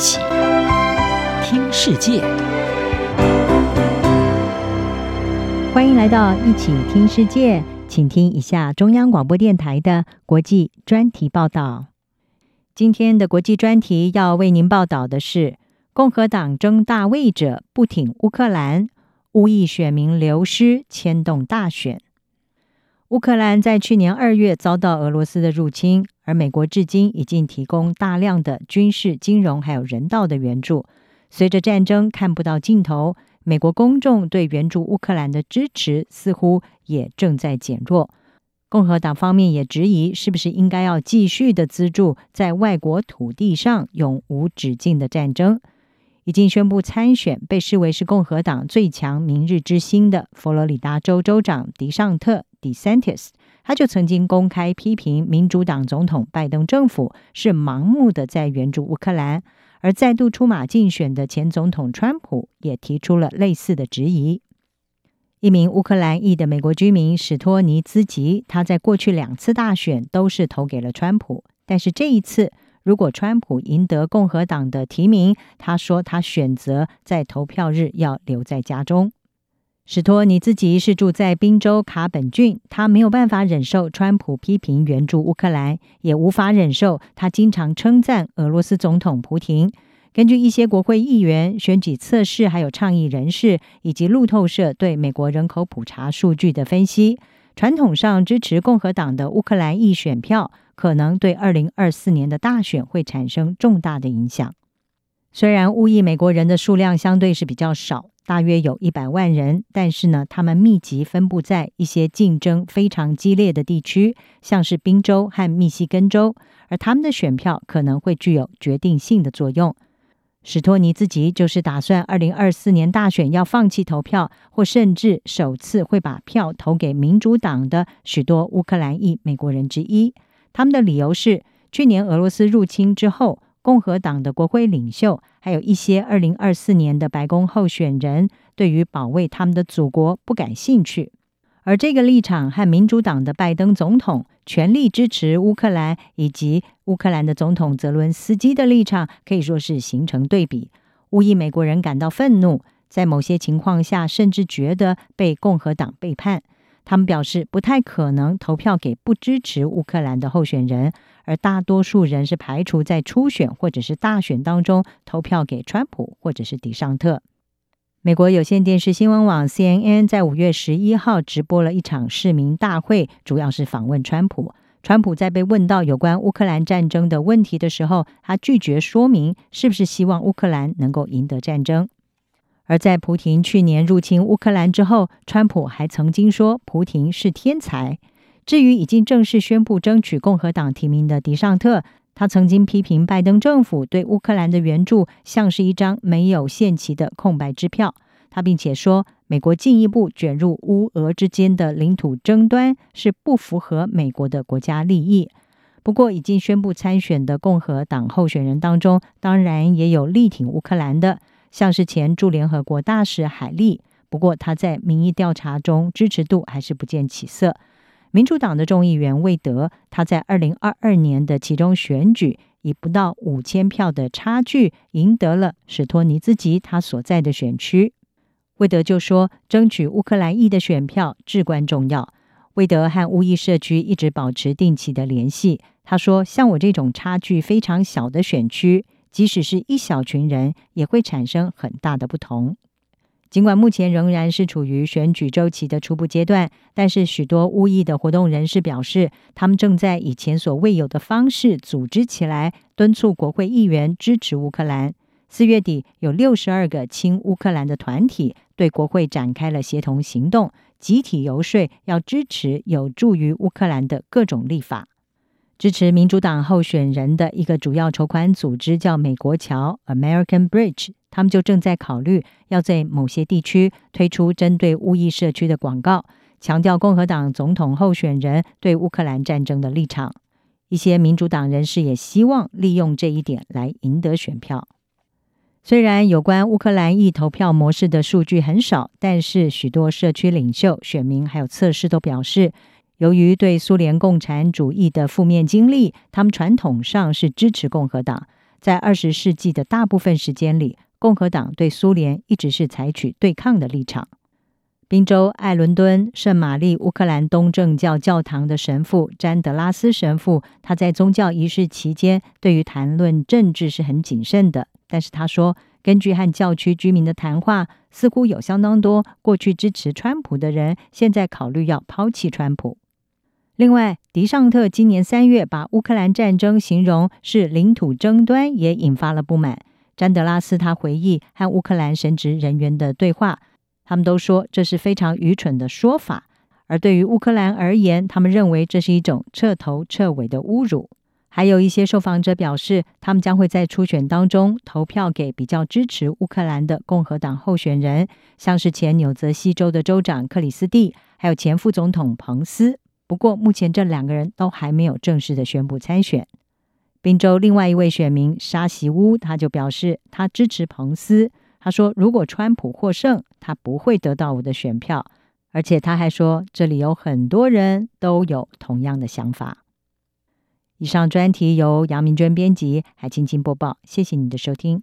起听世界，欢迎来到一起听世界，请听一下中央广播电台的国际专题报道。今天的国际专题要为您报道的是：共和党争大位者不挺乌克兰，乌裔选民流失牵动大选。乌克兰在去年二月遭到俄罗斯的入侵，而美国至今已经提供大量的军事、金融还有人道的援助。随着战争看不到尽头，美国公众对援助乌克兰的支持似乎也正在减弱。共和党方面也质疑，是不是应该要继续的资助在外国土地上永无止境的战争？已经宣布参选，被视为是共和党最强明日之星的佛罗里达州州长迪尚特。DeSantis，他就曾经公开批评民主党总统拜登政府是盲目的在援助乌克兰，而再度出马竞选的前总统川普也提出了类似的质疑。一名乌克兰裔的美国居民史托尼兹吉，他在过去两次大选都是投给了川普，但是这一次，如果川普赢得共和党的提名，他说他选择在投票日要留在家中。史托尼自己是住在宾州卡本郡，他没有办法忍受川普批评援助乌克兰，也无法忍受他经常称赞俄罗斯总统普廷。根据一些国会议员、选举测试、还有倡议人士以及路透社对美国人口普查数据的分析，传统上支持共和党的乌克兰裔选票可能对二零二四年的大选会产生重大的影响。虽然乌裔美国人的数量相对是比较少。大约有一百万人，但是呢，他们密集分布在一些竞争非常激烈的地区，像是宾州和密西根州，而他们的选票可能会具有决定性的作用。史托尼自己就是打算二零二四年大选要放弃投票，或甚至首次会把票投给民主党的许多乌克兰裔美国人之一。他们的理由是，去年俄罗斯入侵之后。共和党的国会领袖，还有一些二零二四年的白宫候选人，对于保卫他们的祖国不感兴趣。而这个立场和民主党的拜登总统全力支持乌克兰，以及乌克兰的总统泽伦斯基的立场，可以说是形成对比。乌裔美国人感到愤怒，在某些情况下，甚至觉得被共和党背叛。他们表示不太可能投票给不支持乌克兰的候选人，而大多数人是排除在初选或者是大选当中投票给川普或者是迪尚特。美国有线电视新闻网 CNN 在五月十一号直播了一场市民大会，主要是访问川普。川普在被问到有关乌克兰战争的问题的时候，他拒绝说明是不是希望乌克兰能够赢得战争。而在普亭去年入侵乌克兰之后，川普还曾经说普亭是天才。至于已经正式宣布争取共和党提名的迪尚特，他曾经批评拜登政府对乌克兰的援助像是一张没有限期的空白支票。他并且说，美国进一步卷入乌俄之间的领土争端是不符合美国的国家利益。不过，已经宣布参选的共和党候选人当中，当然也有力挺乌克兰的。像是前驻联合国大使海利，不过他在民意调查中支持度还是不见起色。民主党的众议员魏德，他在二零二二年的其中选举以不到五千票的差距赢得了史托尼兹吉他所在的选区。魏德就说，争取乌克兰裔的选票至关重要。魏德和乌裔社区一直保持定期的联系。他说，像我这种差距非常小的选区。即使是一小群人，也会产生很大的不同。尽管目前仍然是处于选举周期的初步阶段，但是许多乌裔的活动人士表示，他们正在以前所未有的方式组织起来，敦促国会议员支持乌克兰。四月底，有六十二个亲乌克兰的团体对国会展开了协同行动，集体游说要支持有助于乌克兰的各种立法。支持民主党候选人的一个主要筹款组织叫美国桥 （American Bridge），他们就正在考虑要在某些地区推出针对乌裔社区的广告，强调共和党总统候选人对乌克兰战争的立场。一些民主党人士也希望利用这一点来赢得选票。虽然有关乌克兰裔投票模式的数据很少，但是许多社区领袖、选民还有测试都表示。由于对苏联共产主义的负面经历，他们传统上是支持共和党。在二十世纪的大部分时间里，共和党对苏联一直是采取对抗的立场。宾州艾伦敦圣玛丽乌克兰东正教教堂的神父詹德拉斯神父，他在宗教仪式期间对于谈论政治是很谨慎的。但是他说，根据和教区居民的谈话，似乎有相当多过去支持川普的人，现在考虑要抛弃川普。另外，迪尚特今年三月把乌克兰战争形容是领土争端，也引发了不满。詹德拉斯他回忆和乌克兰神职人员的对话，他们都说这是非常愚蠢的说法。而对于乌克兰而言，他们认为这是一种彻头彻尾的侮辱。还有一些受访者表示，他们将会在初选当中投票给比较支持乌克兰的共和党候选人，像是前纽泽西州的州长克里斯蒂，还有前副总统彭斯。不过，目前这两个人都还没有正式的宣布参选。宾州另外一位选民沙席乌，他就表示他支持彭斯。他说：“如果川普获胜，他不会得到我的选票。”而且他还说：“这里有很多人都有同样的想法。”以上专题由杨明娟编辑，还青青播报。谢谢你的收听。